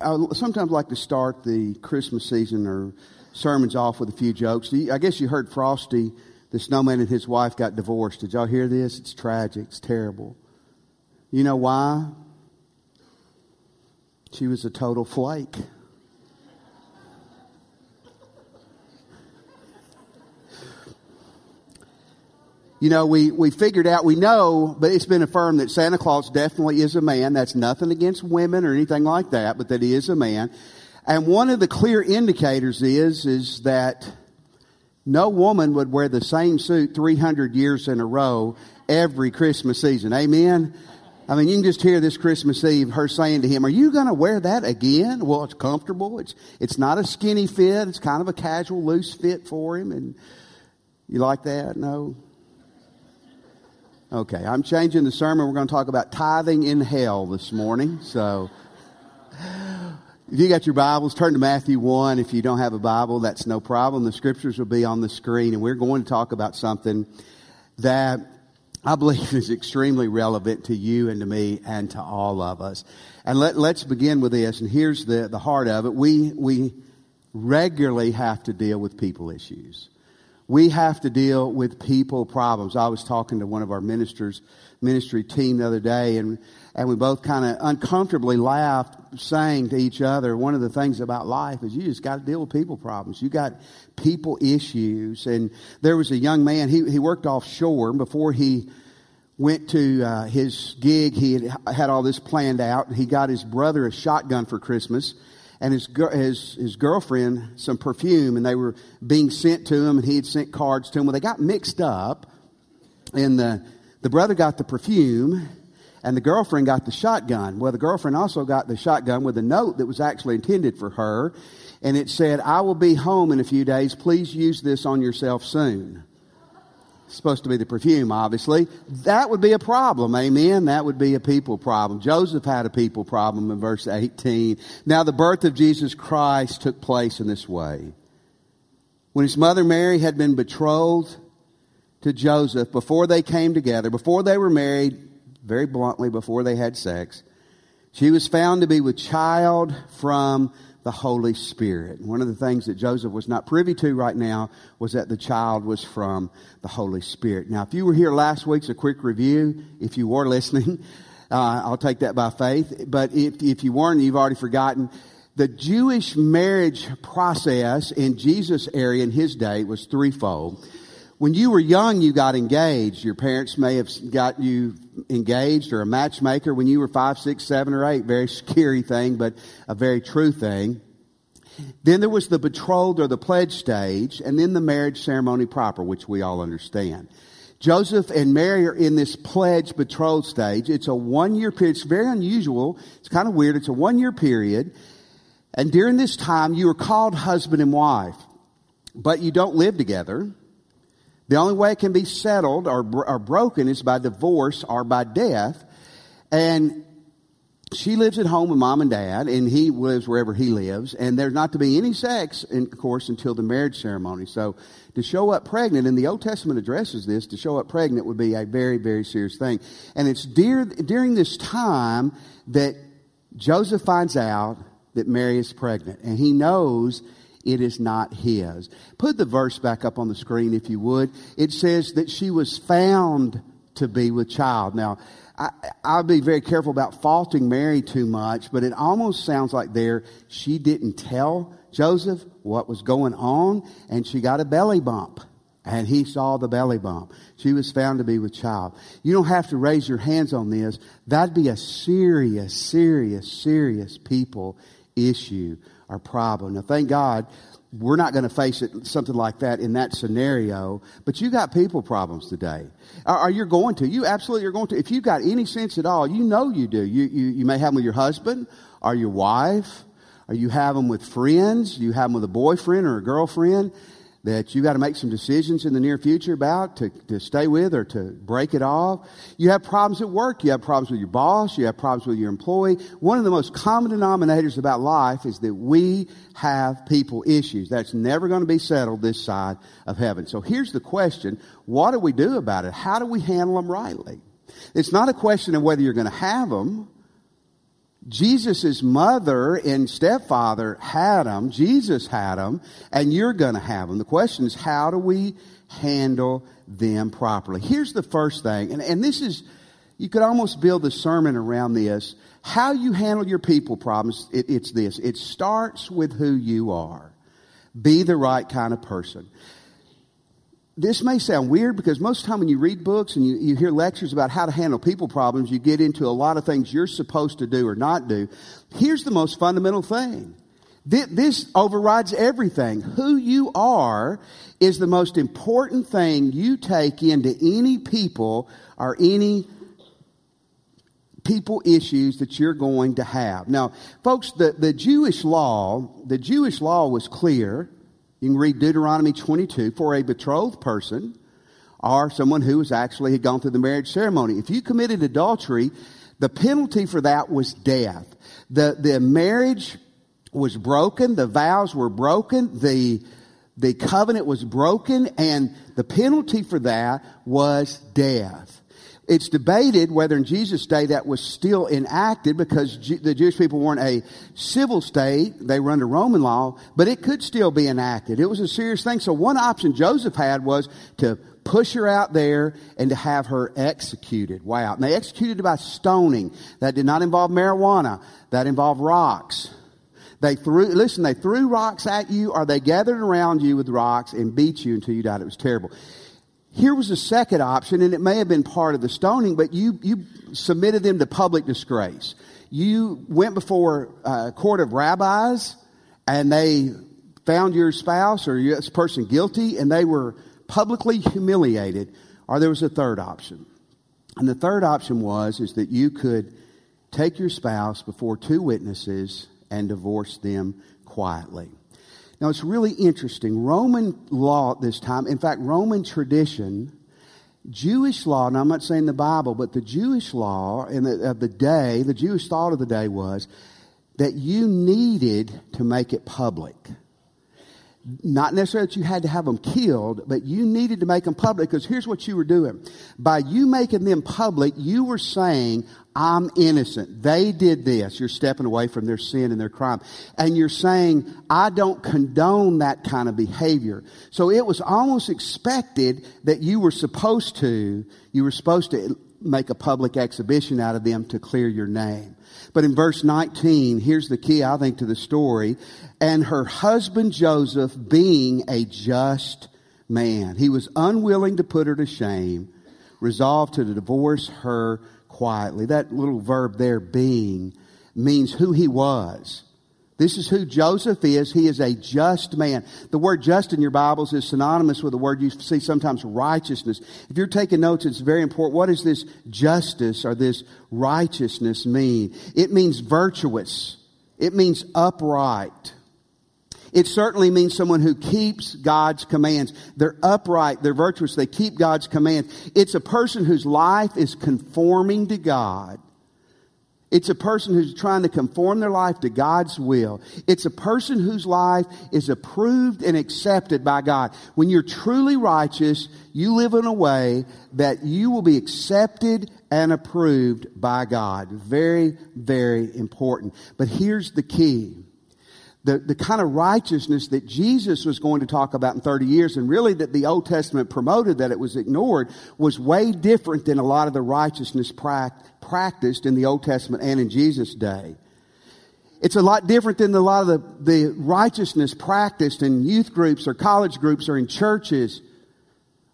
I sometimes like to start the Christmas season or sermons off with a few jokes. I guess you heard Frosty, the snowman, and his wife got divorced. Did y'all hear this? It's tragic. It's terrible. You know why? She was a total flake. You know, we, we figured out, we know, but it's been affirmed that Santa Claus definitely is a man. That's nothing against women or anything like that, but that he is a man. And one of the clear indicators is, is that no woman would wear the same suit 300 years in a row every Christmas season. Amen? I mean, you can just hear this Christmas Eve her saying to him, are you going to wear that again? Well, it's comfortable. It's, it's not a skinny fit. It's kind of a casual, loose fit for him. And you like that? No? Okay, I'm changing the sermon. We're going to talk about tithing in hell this morning. So, if you got your Bibles, turn to Matthew 1. If you don't have a Bible, that's no problem. The scriptures will be on the screen, and we're going to talk about something that I believe is extremely relevant to you and to me and to all of us. And let, let's begin with this, and here's the, the heart of it. We, we regularly have to deal with people issues we have to deal with people problems. I was talking to one of our ministers, ministry team the other day, and, and we both kind of uncomfortably laughed, saying to each other, one of the things about life is you just got to deal with people problems. You got people issues. And there was a young man, he, he worked offshore before he went to uh, his gig. He had had all this planned out. He got his brother a shotgun for Christmas and his, his, his girlfriend some perfume and they were being sent to him and he had sent cards to him. Well, they got mixed up and the, the brother got the perfume and the girlfriend got the shotgun. Well, the girlfriend also got the shotgun with a note that was actually intended for her. And it said, I will be home in a few days. Please use this on yourself soon supposed to be the perfume, obviously. That would be a problem. Amen. That would be a people problem. Joseph had a people problem in verse 18. Now the birth of Jesus Christ took place in this way. When his mother Mary had been betrothed to Joseph, before they came together, before they were married, very bluntly, before they had sex, she was found to be with child from the Holy Spirit. One of the things that Joseph was not privy to right now was that the child was from the Holy Spirit. Now, if you were here last week's a quick review, if you were listening, uh, I'll take that by faith. But if, if you weren't, you've already forgotten. The Jewish marriage process in Jesus' area in his day was threefold. When you were young, you got engaged. Your parents may have got you engaged or a matchmaker when you were five, six, seven, or eight. Very scary thing, but a very true thing. Then there was the betrothed or the pledge stage, and then the marriage ceremony proper, which we all understand. Joseph and Mary are in this pledge betrothed stage. It's a one year period. It's very unusual. It's kind of weird. It's a one year period. And during this time, you are called husband and wife, but you don't live together. The only way it can be settled or, or broken is by divorce or by death. And she lives at home with mom and dad, and he lives wherever he lives. And there's not to be any sex, in, of course, until the marriage ceremony. So to show up pregnant, and the Old Testament addresses this, to show up pregnant would be a very, very serious thing. And it's dear, during this time that Joseph finds out that Mary is pregnant, and he knows it is not his. Put the verse back up on the screen if you would. It says that she was found to be with child. Now, I, I'll be very careful about faulting Mary too much, but it almost sounds like there she didn't tell Joseph what was going on, and she got a belly bump. And he saw the belly bump. She was found to be with child. You don't have to raise your hands on this. That'd be a serious, serious, serious people issue our problem. Now, thank God we're not going to face it something like that in that scenario. But you got people problems today. Are, you going to? You absolutely are going to. If you got any sense at all, you know you do. You, you, you may have them with your husband or your wife, or you have them with friends. You have them with a boyfriend or a girlfriend that you got to make some decisions in the near future about to, to stay with or to break it off. You have problems at work. You have problems with your boss. You have problems with your employee. One of the most common denominators about life is that we have people issues. That's never going to be settled this side of heaven. So here's the question. What do we do about it? How do we handle them rightly? It's not a question of whether you're going to have them. Jesus' mother and stepfather had them. Jesus had them, and you're going to have them. The question is, how do we handle them properly? Here's the first thing, and, and this is, you could almost build a sermon around this. How you handle your people problems, it, it's this. It starts with who you are. Be the right kind of person this may sound weird because most of the time when you read books and you, you hear lectures about how to handle people problems, you get into a lot of things you're supposed to do or not do. Here's the most fundamental thing. This overrides everything. Who you are is the most important thing you take into any people or any people issues that you're going to have. Now, folks, the, the Jewish law, the Jewish law was clear you can read Deuteronomy 22 for a betrothed person or someone who was actually had gone through the marriage ceremony. If you committed adultery, the penalty for that was death. The, the marriage was broken, the vows were broken, the, the covenant was broken, and the penalty for that was death. It's debated whether in Jesus' day that was still enacted because the Jewish people weren't a civil state. They were under Roman law, but it could still be enacted. It was a serious thing. So one option Joseph had was to push her out there and to have her executed. Wow. And they executed by stoning. That did not involve marijuana. That involved rocks. They threw, listen, they threw rocks at you or they gathered around you with rocks and beat you until you died. It was terrible. Here was a second option, and it may have been part of the stoning, but you, you submitted them to public disgrace. You went before uh, a court of rabbis, and they found your spouse or this person guilty, and they were publicly humiliated. Or there was a third option. And the third option was is that you could take your spouse before two witnesses and divorce them quietly. Now it's really interesting. Roman law at this time, in fact, Roman tradition, Jewish law, now I'm not saying the Bible, but the Jewish law in the, of the day, the Jewish thought of the day was that you needed to make it public. Not necessarily that you had to have them killed, but you needed to make them public because here's what you were doing. By you making them public, you were saying, I'm innocent. They did this. You're stepping away from their sin and their crime. And you're saying, I don't condone that kind of behavior. So it was almost expected that you were supposed to, you were supposed to make a public exhibition out of them to clear your name. But in verse 19, here's the key, I think, to the story. And her husband Joseph being a just man, he was unwilling to put her to shame, resolved to divorce her quietly. That little verb there, being, means who he was. This is who Joseph is. He is a just man. The word just in your Bibles is synonymous with the word you see sometimes righteousness. If you're taking notes, it's very important. What does this justice or this righteousness mean? It means virtuous. It means upright. It certainly means someone who keeps God's commands. They're upright, they're virtuous, they keep God's commands. It's a person whose life is conforming to God. It's a person who's trying to conform their life to God's will. It's a person whose life is approved and accepted by God. When you're truly righteous, you live in a way that you will be accepted and approved by God. Very, very important. But here's the key the, the kind of righteousness that Jesus was going to talk about in 30 years and really that the Old Testament promoted that it was ignored was way different than a lot of the righteousness pra- practiced in the Old Testament and in Jesus' day. It's a lot different than a lot of the, the righteousness practiced in youth groups or college groups or in churches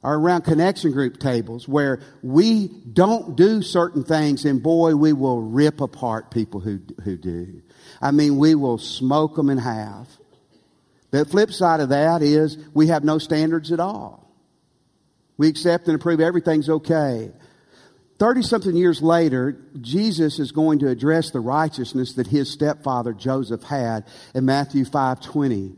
or around connection group tables where we don't do certain things and boy, we will rip apart people who, who do. I mean, we will smoke them in half. The flip side of that is we have no standards at all. We accept and approve everything's okay. 30 something years later, Jesus is going to address the righteousness that his stepfather Joseph had in Matthew 5:20.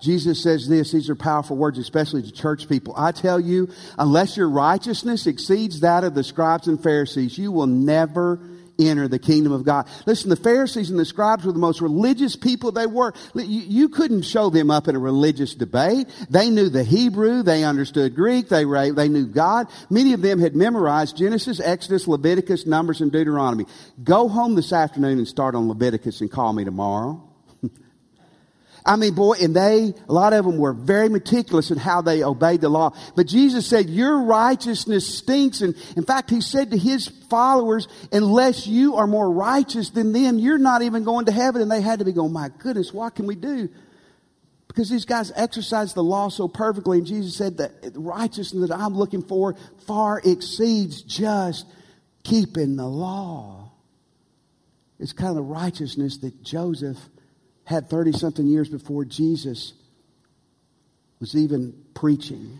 Jesus says this, these are powerful words, especially to church people. I tell you, unless your righteousness exceeds that of the scribes and Pharisees, you will never enter the kingdom of God. Listen, the Pharisees and the scribes were the most religious people they were. You, you couldn't show them up in a religious debate. They knew the Hebrew. They understood Greek. They, they knew God. Many of them had memorized Genesis, Exodus, Leviticus, Numbers, and Deuteronomy. Go home this afternoon and start on Leviticus and call me tomorrow. I mean, boy, and they, a lot of them were very meticulous in how they obeyed the law. But Jesus said, your righteousness stinks. And in fact, he said to his followers, unless you are more righteous than them, you're not even going to heaven. And they had to be going, my goodness, what can we do? Because these guys exercised the law so perfectly. And Jesus said that the righteousness that I'm looking for far exceeds just keeping the law. It's kind of righteousness that Joseph had 30 something years before Jesus was even preaching.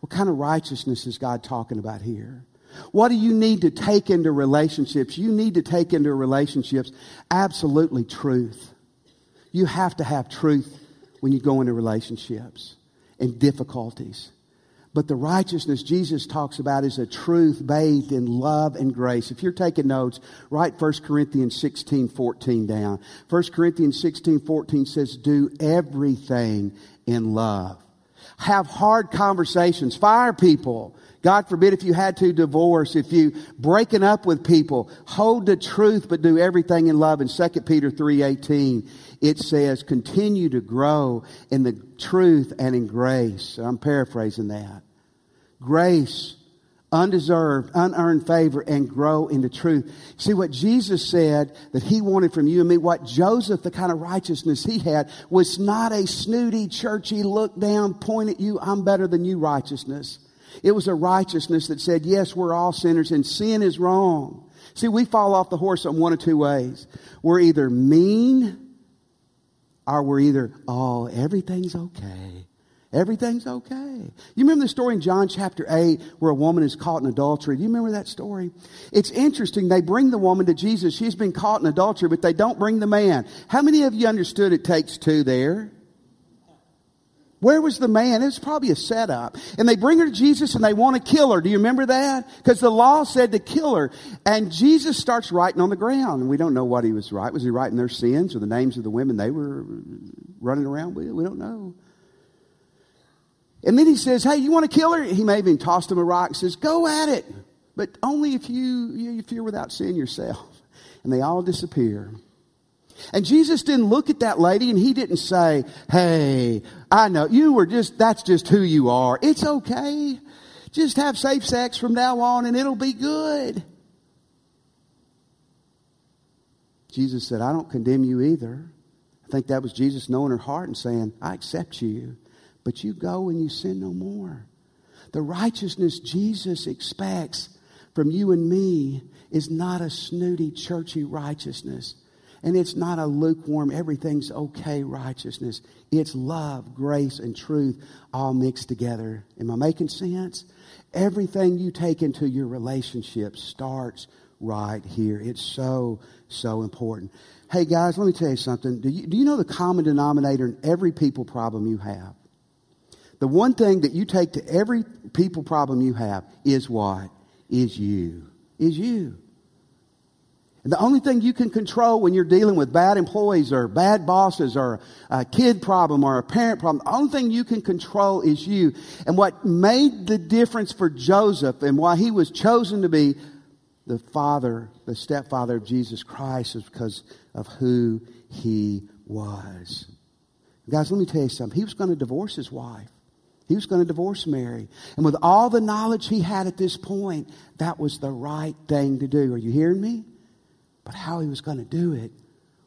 What kind of righteousness is God talking about here? What do you need to take into relationships? You need to take into relationships absolutely truth. You have to have truth when you go into relationships and difficulties. But the righteousness Jesus talks about is a truth bathed in love and grace. If you're taking notes, write 1 Corinthians 16, 14 down. 1 Corinthians 16, 14 says, do everything in love. Have hard conversations. Fire people. God forbid if you had to divorce, if you breaking up with people, hold the truth but do everything in love. In 2 Peter 3:18, it says continue to grow in the truth and in grace. I'm paraphrasing that grace, undeserved, unearned favor, and grow into truth. See what Jesus said that he wanted from you and me, what Joseph, the kind of righteousness he had, was not a snooty, churchy, look down, point at you, I'm better than you righteousness. It was a righteousness that said, yes, we're all sinners and sin is wrong. See, we fall off the horse on one of two ways. We're either mean or we're either, oh, everything's okay. Everything's okay. You remember the story in John chapter 8 where a woman is caught in adultery? Do you remember that story? It's interesting. They bring the woman to Jesus. She's been caught in adultery, but they don't bring the man. How many of you understood it takes two there? Where was the man? It was probably a setup. And they bring her to Jesus and they want to kill her. Do you remember that? Because the law said to kill her. And Jesus starts writing on the ground. And we don't know what he was writing. Was he writing their sins or the names of the women they were running around with? We don't know. And then he says, Hey, you want to kill her? He may even tossed him a rock and says, Go at it. But only if you, if you're without sin yourself. And they all disappear. And Jesus didn't look at that lady and he didn't say, Hey, I know you were just, that's just who you are. It's okay. Just have safe sex from now on and it'll be good. Jesus said, I don't condemn you either. I think that was Jesus knowing her heart and saying, I accept you but you go and you sin no more. The righteousness Jesus expects from you and me is not a snooty, churchy righteousness. And it's not a lukewarm, everything's okay righteousness. It's love, grace, and truth all mixed together. Am I making sense? Everything you take into your relationship starts right here. It's so, so important. Hey guys, let me tell you something. Do you, do you know the common denominator in every people problem you have? The one thing that you take to every people problem you have is what? Is you. Is you. And the only thing you can control when you're dealing with bad employees or bad bosses or a kid problem or a parent problem, the only thing you can control is you. And what made the difference for Joseph and why he was chosen to be the father, the stepfather of Jesus Christ is because of who he was. Guys, let me tell you something. He was going to divorce his wife. He was going to divorce Mary. And with all the knowledge he had at this point, that was the right thing to do. Are you hearing me? But how he was going to do it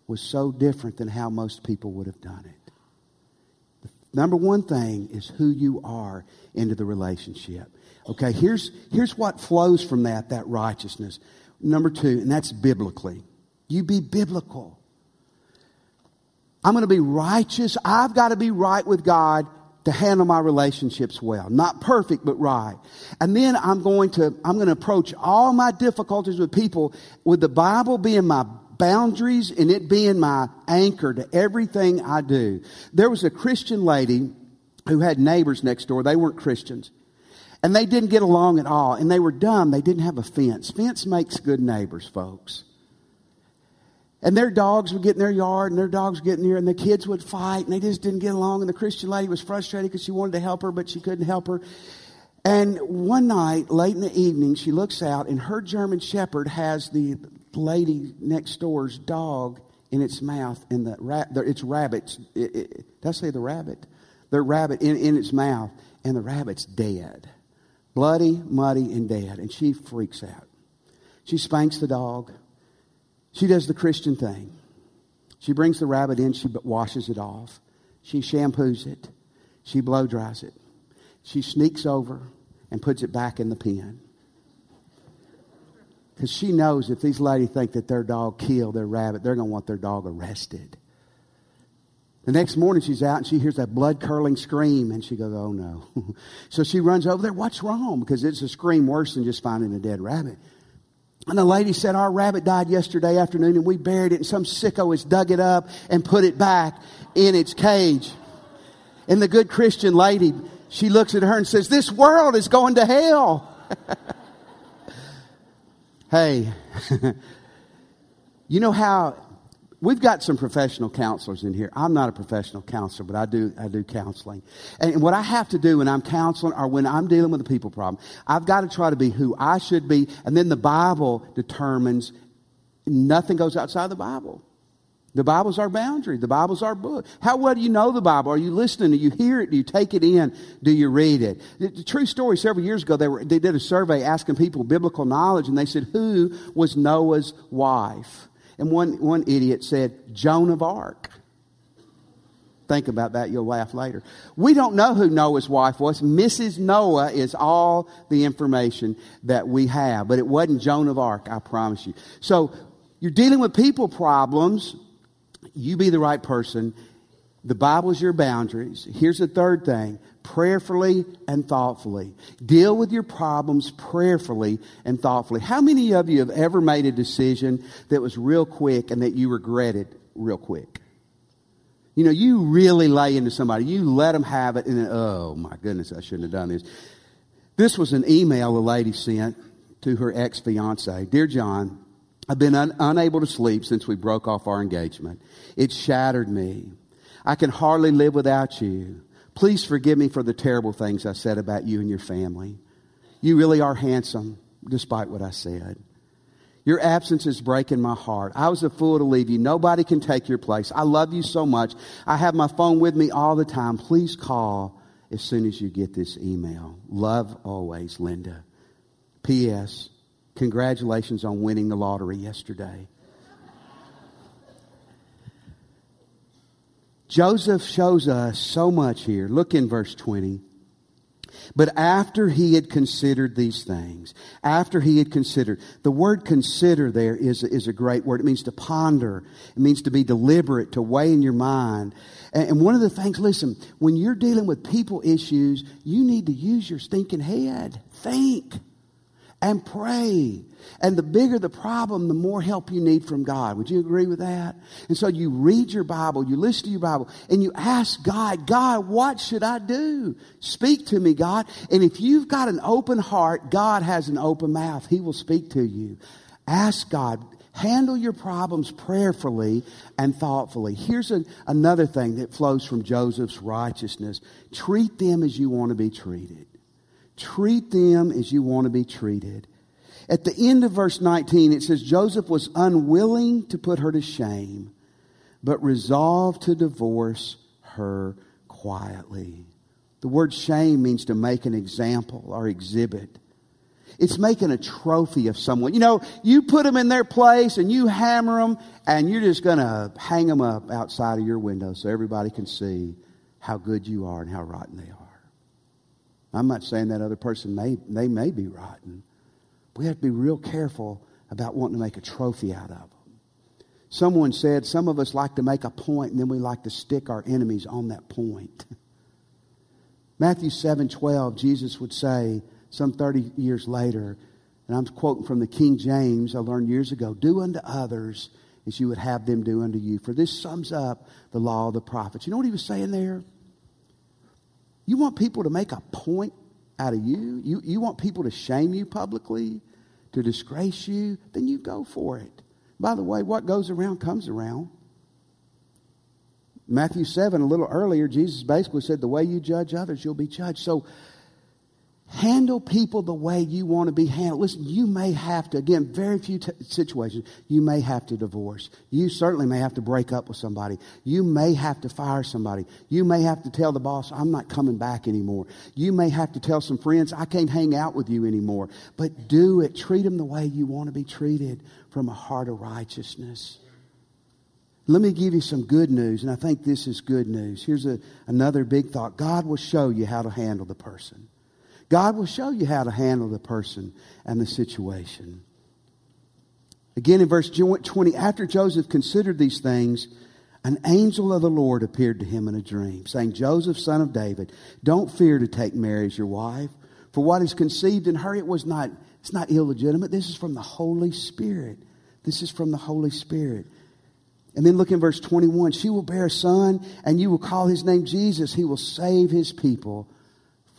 was so different than how most people would have done it. The number one thing is who you are into the relationship. Okay, here's, here's what flows from that, that righteousness. Number two, and that's biblically. You be biblical. I'm going to be righteous. I've got to be right with God to handle my relationships well. Not perfect, but right. And then I'm going to, I'm going to approach all my difficulties with people with the Bible being my boundaries and it being my anchor to everything I do. There was a Christian lady who had neighbors next door. They weren't Christians. And they didn't get along at all. And they were dumb. They didn't have a fence. Fence makes good neighbors, folks. And their dogs would get in their yard, and their dogs would get in there, and the kids would fight, and they just didn't get along. And the Christian lady was frustrated because she wanted to help her, but she couldn't help her. And one night, late in the evening, she looks out, and her German Shepherd has the lady next door's dog in its mouth, and the ra- its rabbit. It, it, did I say the rabbit? The rabbit in, in its mouth, and the rabbit's dead, bloody, muddy, and dead. And she freaks out. She spanks the dog. She does the Christian thing. She brings the rabbit in, she washes it off. She shampoos it. She blow dries it. She sneaks over and puts it back in the pen. Because she knows if these ladies think that their dog killed their rabbit, they're going to want their dog arrested. The next morning she's out and she hears that blood curdling scream and she goes, Oh no. so she runs over there. What's wrong? Because it's a scream worse than just finding a dead rabbit. And the lady said, Our rabbit died yesterday afternoon and we buried it, and some sicko has dug it up and put it back in its cage. And the good Christian lady, she looks at her and says, This world is going to hell. hey, you know how we've got some professional counselors in here. I'm not a professional counselor, but I do, I do counseling. And what I have to do when I'm counseling or when I'm dealing with a people problem, I've got to try to be who I should be. And then the Bible determines nothing goes outside the Bible. The Bible's our boundary. The Bible's our book. How well do you know the Bible? Are you listening? Do you hear it? Do you take it in? Do you read it? The, the true story, several years ago, they, were, they did a survey asking people biblical knowledge, and they said, Who was Noah's wife? And one, one idiot said, Joan of Arc. Think about that, you'll laugh later. We don't know who Noah's wife was. Mrs. Noah is all the information that we have, but it wasn't Joan of Arc, I promise you. So you're dealing with people problems. You be the right person. The Bible's your boundaries. Here's the third thing prayerfully and thoughtfully. Deal with your problems prayerfully and thoughtfully. How many of you have ever made a decision that was real quick and that you regretted real quick? You know, you really lay into somebody, you let them have it, and then, oh my goodness, I shouldn't have done this. This was an email a lady sent to her ex fiance Dear John, I've been un- unable to sleep since we broke off our engagement. It shattered me. I can hardly live without you. Please forgive me for the terrible things I said about you and your family. You really are handsome, despite what I said. Your absence is breaking my heart. I was a fool to leave you. Nobody can take your place. I love you so much. I have my phone with me all the time. Please call as soon as you get this email. Love always, Linda. P.S. Congratulations on winning the lottery yesterday. Joseph shows us so much here. Look in verse 20. But after he had considered these things, after he had considered, the word consider there is, is a great word. It means to ponder. It means to be deliberate, to weigh in your mind. And, and one of the things, listen, when you're dealing with people issues, you need to use your stinking head. Think and pray. And the bigger the problem, the more help you need from God. Would you agree with that? And so you read your Bible, you listen to your Bible, and you ask God, God, what should I do? Speak to me, God. And if you've got an open heart, God has an open mouth. He will speak to you. Ask God. Handle your problems prayerfully and thoughtfully. Here's a, another thing that flows from Joseph's righteousness. Treat them as you want to be treated. Treat them as you want to be treated. At the end of verse 19, it says Joseph was unwilling to put her to shame, but resolved to divorce her quietly. The word shame means to make an example or exhibit. It's making a trophy of someone. You know, you put them in their place and you hammer them and you're just going to hang them up outside of your window so everybody can see how good you are and how rotten they are. I'm not saying that other person may, they may be rotten. We have to be real careful about wanting to make a trophy out of them. Someone said some of us like to make a point and then we like to stick our enemies on that point. Matthew 7 12, Jesus would say, some 30 years later, and I'm quoting from the King James I learned years ago do unto others as you would have them do unto you. For this sums up the law of the prophets. You know what he was saying there? You want people to make a point out of you? You, you want people to shame you publicly, to disgrace you? Then you go for it. By the way, what goes around comes around. Matthew 7, a little earlier, Jesus basically said, The way you judge others, you'll be judged. So handle people the way you want to be handled. Listen, you may have to, again, very few t- situations, you may have to divorce. You certainly may have to break up with somebody. You may have to fire somebody. You may have to tell the boss, I'm not coming back anymore. You may have to tell some friends, I can't hang out with you anymore. But do it. Treat them the way you want to be treated from a heart of righteousness. Let me give you some good news, and I think this is good news. Here's a, another big thought God will show you how to handle the person. God will show you how to handle the person and the situation. Again, in verse 20, after Joseph considered these things, an angel of the Lord appeared to him in a dream, saying, Joseph, son of David, don't fear to take Mary as your wife, for what is conceived in her, it was not, it's not illegitimate. This is from the Holy Spirit. This is from the Holy Spirit. And then look in verse 21 She will bear a son, and you will call his name Jesus. He will save his people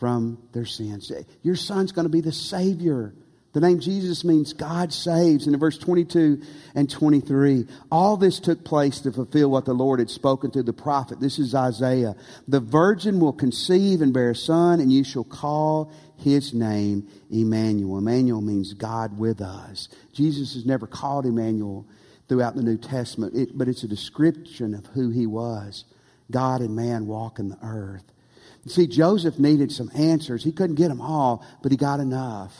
from their sins. Your son's going to be the Savior. The name Jesus means God saves. And in verse 22 and 23, all this took place to fulfill what the Lord had spoken to the prophet. This is Isaiah. The virgin will conceive and bear a son, and you shall call his name Emmanuel. Emmanuel means God with us. Jesus is never called Emmanuel throughout the New Testament, it, but it's a description of who he was God and man walking the earth. You see, Joseph needed some answers. He couldn't get them all, but he got enough.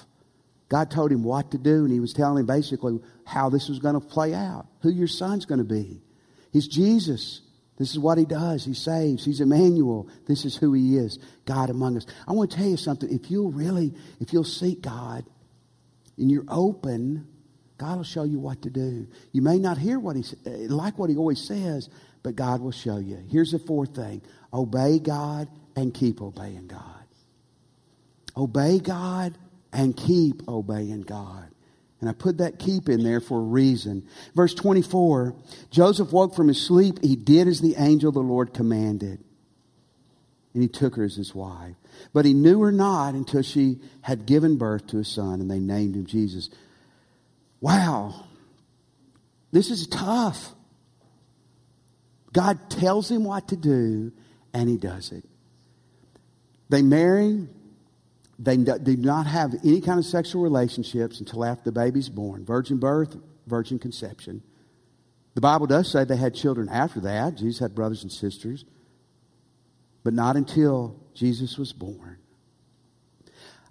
God told him what to do, and he was telling him basically how this was going to play out, who your son's going to be. He's Jesus. This is what he does. He saves. He's Emmanuel. This is who he is, God among us. I want to tell you something. If you'll really, if you'll seek God and you're open God will show you what to do. You may not hear what he eh, like what he always says, but God will show you. Here's the fourth thing: obey God and keep obeying God. Obey God and keep obeying God. And I put that keep in there for a reason. Verse 24 Joseph woke from his sleep. He did as the angel of the Lord commanded. And he took her as his wife. But he knew her not until she had given birth to a son, and they named him Jesus. Wow, this is tough. God tells him what to do, and he does it. They marry. They do not have any kind of sexual relationships until after the baby's born. Virgin birth, virgin conception. The Bible does say they had children after that. Jesus had brothers and sisters. But not until Jesus was born.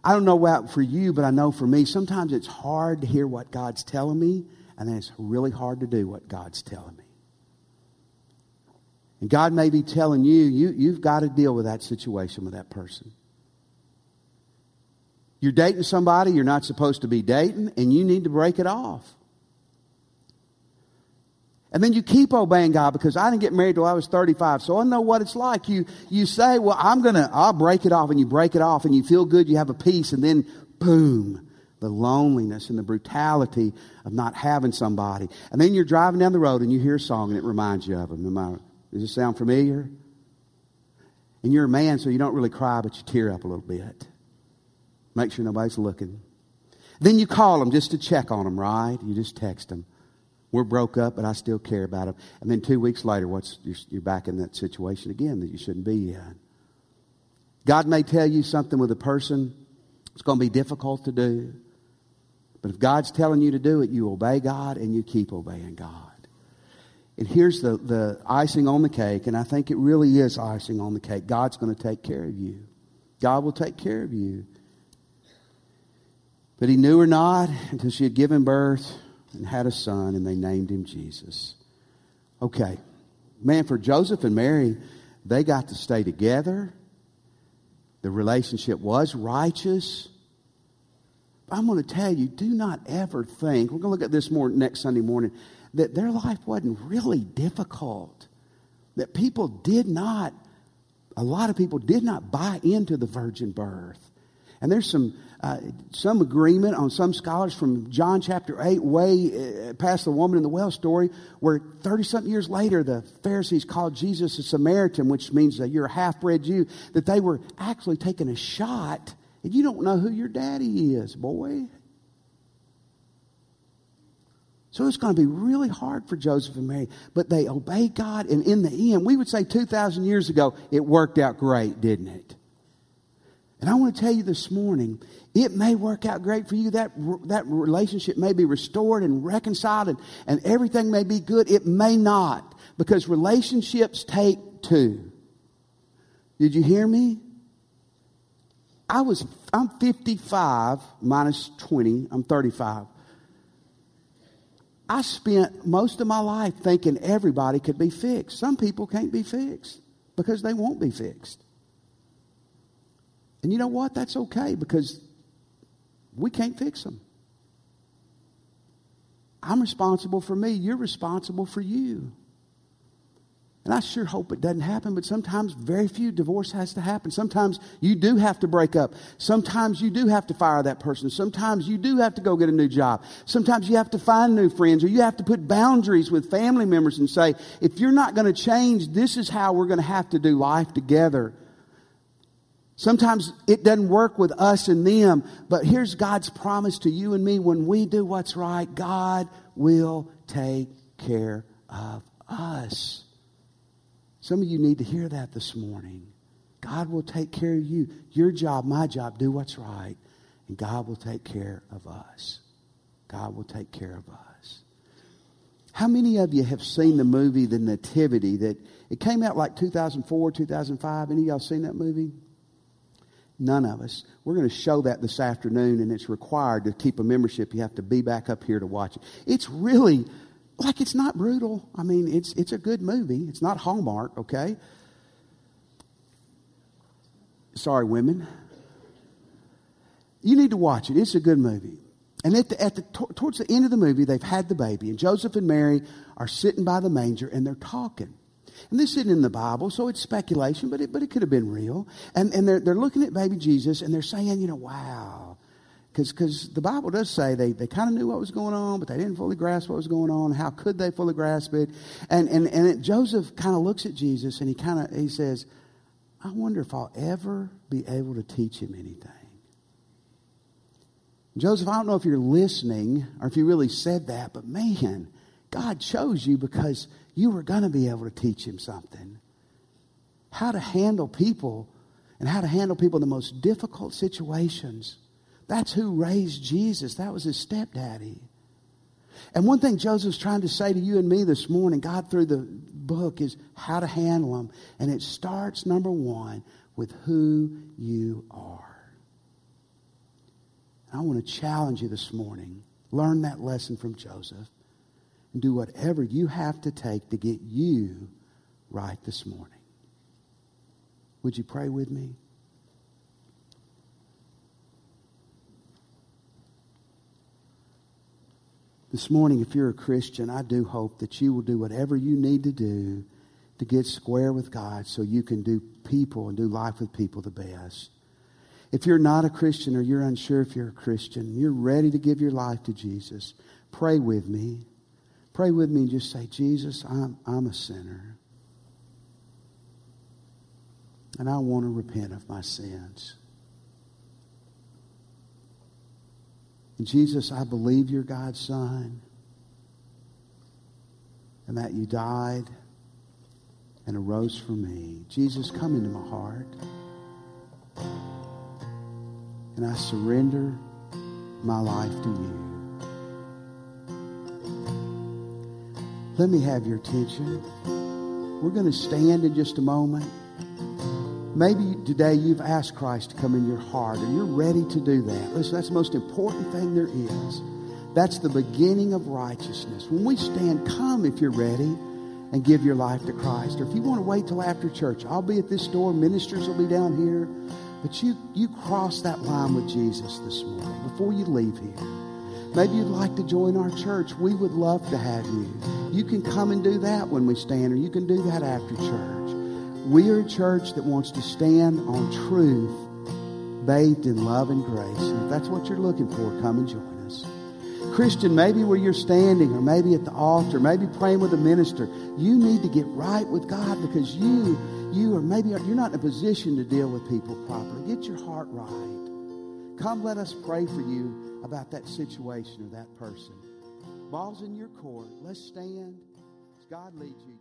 I don't know about for you, but I know for me, sometimes it's hard to hear what God's telling me, and then it's really hard to do what God's telling me. And God may be telling you, you you've got to deal with that situation with that person. You're dating somebody you're not supposed to be dating, and you need to break it off. And then you keep obeying God because I didn't get married till I was 35. So I know what it's like. You, you say, well, I'm to, I'll break it off and you break it off and you feel good. You have a peace and then boom, the loneliness and the brutality of not having somebody. And then you're driving down the road and you hear a song and it reminds you of them. Am I, does this sound familiar? And you're a man, so you don't really cry, but you tear up a little bit. Make sure nobody's looking. Then you call them just to check on them, right? You just text them. We're broke up, but I still care about them. And then two weeks later, what's you're, you're back in that situation again that you shouldn't be in. God may tell you something with a person. It's going to be difficult to do. But if God's telling you to do it, you obey God and you keep obeying God. And here's the, the icing on the cake, and I think it really is icing on the cake. God's going to take care of you. God will take care of you. But he knew her not until she had given birth and had a son, and they named him Jesus. Okay. Man, for Joseph and Mary, they got to stay together. The relationship was righteous. I'm going to tell you, do not ever think, we're going to look at this more next Sunday morning, that their life wasn't really difficult. That people did not, a lot of people did not buy into the virgin birth. And there's some uh, some agreement on some scholars from John chapter 8, way uh, past the woman in the well story, where 30 something years later, the Pharisees called Jesus a Samaritan, which means that you're a half bred Jew, that they were actually taking a shot And you don't know who your daddy is, boy. So it's going to be really hard for Joseph and Mary, but they obey God. And in the end, we would say 2,000 years ago, it worked out great, didn't it? And I want to tell you this morning, it may work out great for you. That, that relationship may be restored and reconciled and, and everything may be good. It may not because relationships take two. Did you hear me? I was, I'm 55 minus 20. I'm 35. I spent most of my life thinking everybody could be fixed. Some people can't be fixed because they won't be fixed. And you know what? That's okay because we can't fix them. I'm responsible for me. You're responsible for you. And I sure hope it doesn't happen, but sometimes very few divorce has to happen. Sometimes you do have to break up. Sometimes you do have to fire that person. Sometimes you do have to go get a new job. Sometimes you have to find new friends or you have to put boundaries with family members and say, if you're not going to change, this is how we're going to have to do life together. Sometimes it doesn't work with us and them, but here's God's promise to you and me. When we do what's right, God will take care of us. Some of you need to hear that this morning. God will take care of you. Your job, my job, do what's right, and God will take care of us. God will take care of us. How many of you have seen the movie The Nativity that it came out like 2004, 2005? Any of y'all seen that movie? None of us. We're going to show that this afternoon, and it's required to keep a membership. You have to be back up here to watch it. It's really like it's not brutal. I mean, it's it's a good movie. It's not Hallmark, okay? Sorry, women. You need to watch it. It's a good movie. And at the, at the towards the end of the movie, they've had the baby, and Joseph and Mary are sitting by the manger and they're talking. And this isn't in the Bible, so it's speculation, but it, but it could have been real. And, and they're, they're looking at baby Jesus and they're saying, you know, wow, because the Bible does say they, they kind of knew what was going on, but they didn't fully grasp what was going on. How could they fully grasp it? And, and, and it, Joseph kind of looks at Jesus and he kind of he says, I wonder if I'll ever be able to teach him anything. Joseph, I don't know if you're listening or if you really said that, but man, God chose you because you were going to be able to teach him something. How to handle people and how to handle people in the most difficult situations. That's who raised Jesus. That was his stepdaddy. And one thing Joseph's trying to say to you and me this morning, God through the book, is how to handle them. And it starts, number one, with who you are. And I want to challenge you this morning. Learn that lesson from Joseph. And do whatever you have to take to get you right this morning. Would you pray with me? This morning, if you're a Christian, I do hope that you will do whatever you need to do to get square with God so you can do people and do life with people the best. If you're not a Christian or you're unsure if you're a Christian, you're ready to give your life to Jesus, pray with me. Pray with me and just say, Jesus, I'm, I'm a sinner. And I want to repent of my sins. Jesus, I believe you're God's Son and that you died and arose for me. Jesus, come into my heart. And I surrender my life to you. Let me have your attention. We're going to stand in just a moment. Maybe today you've asked Christ to come in your heart and you're ready to do that. Listen, that's the most important thing there is. That's the beginning of righteousness. When we stand, come if you're ready and give your life to Christ. Or if you want to wait till after church, I'll be at this door. Ministers will be down here. But you, you cross that line with Jesus this morning before you leave here. Maybe you'd like to join our church. We would love to have you. You can come and do that when we stand, or you can do that after church. We are a church that wants to stand on truth, bathed in love and grace. And if that's what you're looking for, come and join us. Christian, maybe where you're standing, or maybe at the altar, maybe praying with a minister, you need to get right with God because you, you are maybe you're not in a position to deal with people properly. Get your heart right. come let us pray for you about that situation or that person. Ball's in your court. Let's stand. As God leads you,